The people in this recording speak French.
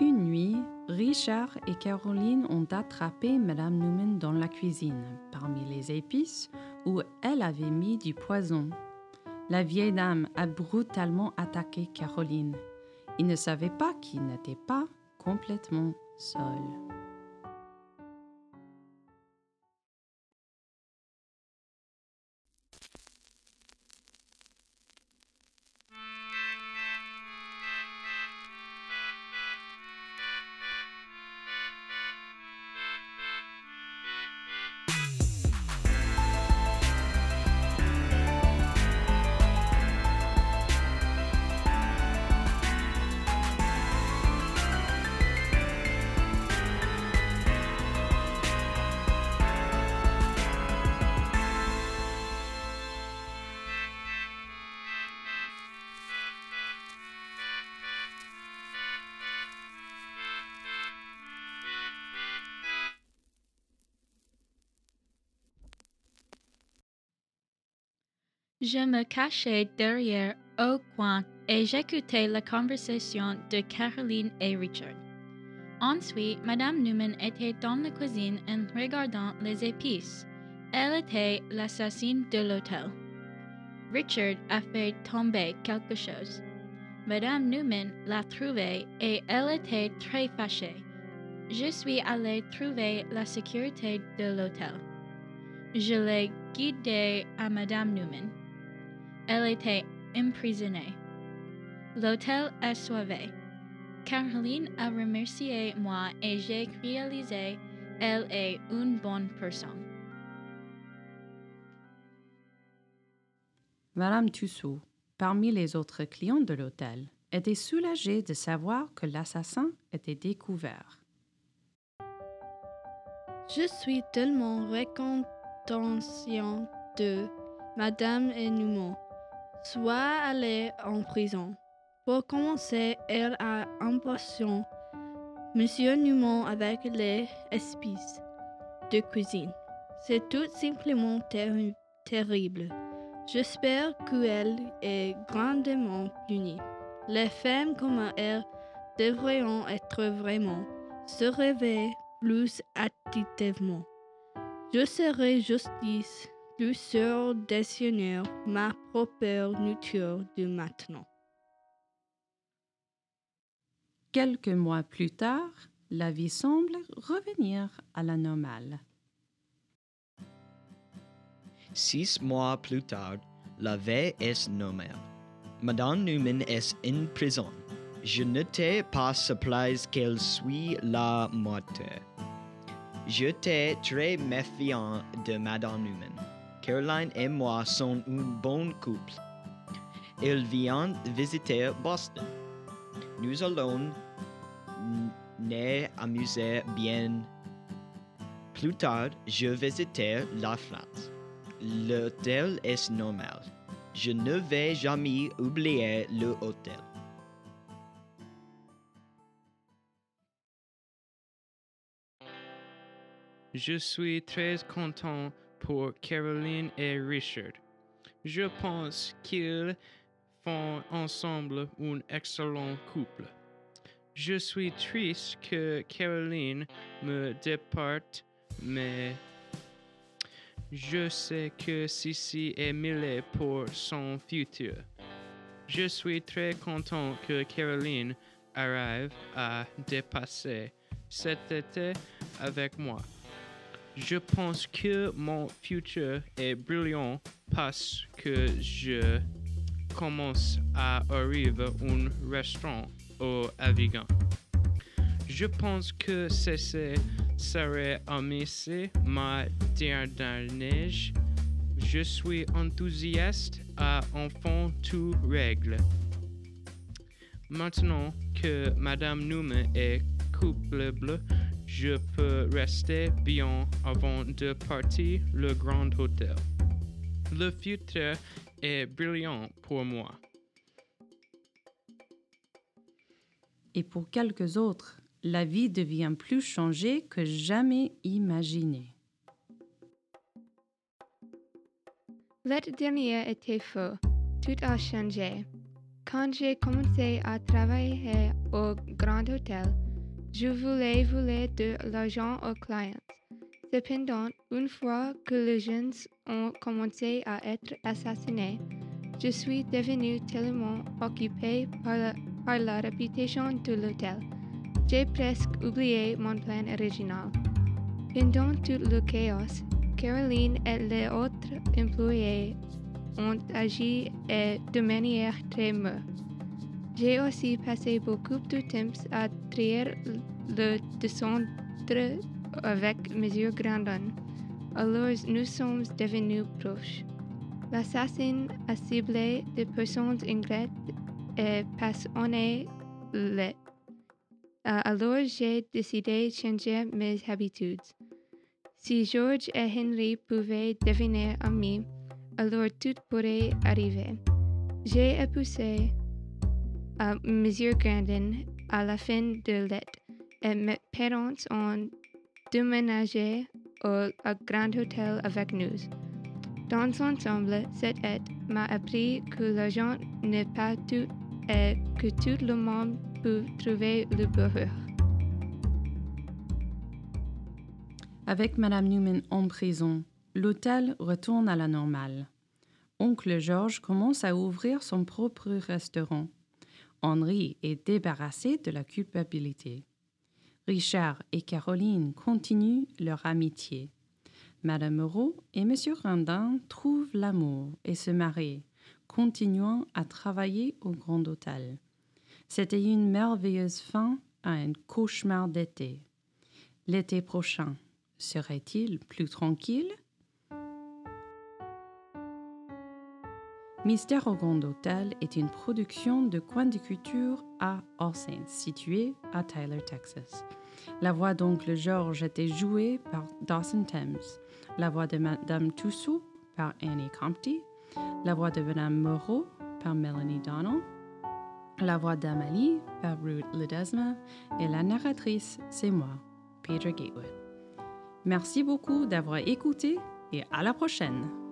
Une nuit, Richard et Caroline ont attrapé Madame Newman dans la cuisine, parmi les épices où elle avait mis du poison. La vieille dame a brutalement attaqué Caroline. Il ne savait pas qu'il n'était pas complètement seul. Je me cachais derrière au coin et j'écoutais la conversation de Caroline et Richard. Ensuite, Madame Newman était dans la cuisine en regardant les épices. Elle était l'assassine de l'hôtel. Richard a fait tomber quelque chose. Madame Newman l'a trouvé et elle était très fâchée. Je suis allée trouver la sécurité de l'hôtel. Je l'ai guidée à Madame Newman. Elle était emprisonnée. L'hôtel est sauvé. Caroline a remercié moi et j'ai réalisé elle est une bonne personne. Madame Tussaud, parmi les autres clients de l'hôtel, était soulagée de savoir que l'assassin était découvert. Je suis tellement reconnaissante de Madame et Newman soit allée en prison. Pour commencer, elle a empoisonné Monsieur Newman avec les épices de cuisine. C'est tout simplement terri- terrible. J'espère qu'elle est grandement punie. Les femmes comme elle devraient être vraiment se réveiller plus activement. Je serai justice sûr d'assurer ma propre nature de maintenant. Quelques mois plus tard, la vie semble revenir à la normale. Six mois plus tard, la vie est normale. Madame Newman est en prison. Je n'étais pas surprise qu'elle soit la morte. J'étais très méfiant de Madame Newman. Caroline et moi sommes un bon couple. Elle vient visiter Boston. Nous allons nous amuser bien. Plus tard, je visitais la France. L'hôtel est normal. Je ne vais jamais oublier le hôtel. Je suis très content pour Caroline et Richard. Je pense qu'ils font ensemble un excellent couple. Je suis triste que Caroline me départe, mais je sais que Sissi est mêlée pour son futur. Je suis très content que Caroline arrive à dépasser cet été avec moi. Je pense que mon futur est brillant parce que je commence à arriver un restaurant au Avigan. Je pense que ceci serait amusé ma dernière neige. Je suis enthousiaste à enfant tout règle. Maintenant que Madame Newman est couplable, je peux rester bien avant de partir le grand hôtel. Le futur est brillant pour moi. Et pour quelques autres, la vie devient plus changée que jamais imaginé. L'année dernière était faux. Tout a changé. Quand j'ai commencé à travailler au Grand Hôtel, Je voulais voler de l'argent aux clients. Cependant, une fois que les jeunes ont commencé à être assassinés, je suis devenu tellement occupé par la, par la réputation de l'hôtel. J'ai presque oublié mon plan original. Pendant tout le chaos, Caroline et les autres employés ont agi de manière très mauvaise. J'ai aussi passé beaucoup de temps à le descendre avec M. Grandon. Alors nous sommes devenus proches. L'assassin a ciblé des personnes ingrates et passionnées. Alors j'ai décidé de changer mes habitudes. Si George et Henry pouvaient devenir amis, alors tout pourrait arriver. J'ai épousé à Monsieur Grandin à la fin de l'été et mes parents ont déménagé au Grand Hôtel avec nous. Dans ensemble, cette aide m'a appris que l'argent n'est pas tout et que tout le monde peut trouver le bonheur. Avec Madame Newman en prison, l'hôtel retourne à la normale. Oncle George commence à ouvrir son propre restaurant. Henri est débarrassé de la culpabilité. Richard et Caroline continuent leur amitié. Madame Moreau et Monsieur Randin trouvent l'amour et se marient, continuant à travailler au Grand Hôtel. C'était une merveilleuse fin à un cauchemar d'été. L'été prochain, serait-il plus tranquille? Mystère au Grand Hôtel est une production de Coin de Culture à All Saints, située à Tyler, Texas. La voix d'Oncle George était jouée par Dawson Thames, la voix de Madame Tussaud par Annie Compty, la voix de Madame Moreau par Melanie Donnell, la voix d'Amalie par Ruth Ledesma et la narratrice, c'est moi, Pedro Gatewood. Merci beaucoup d'avoir écouté et à la prochaine!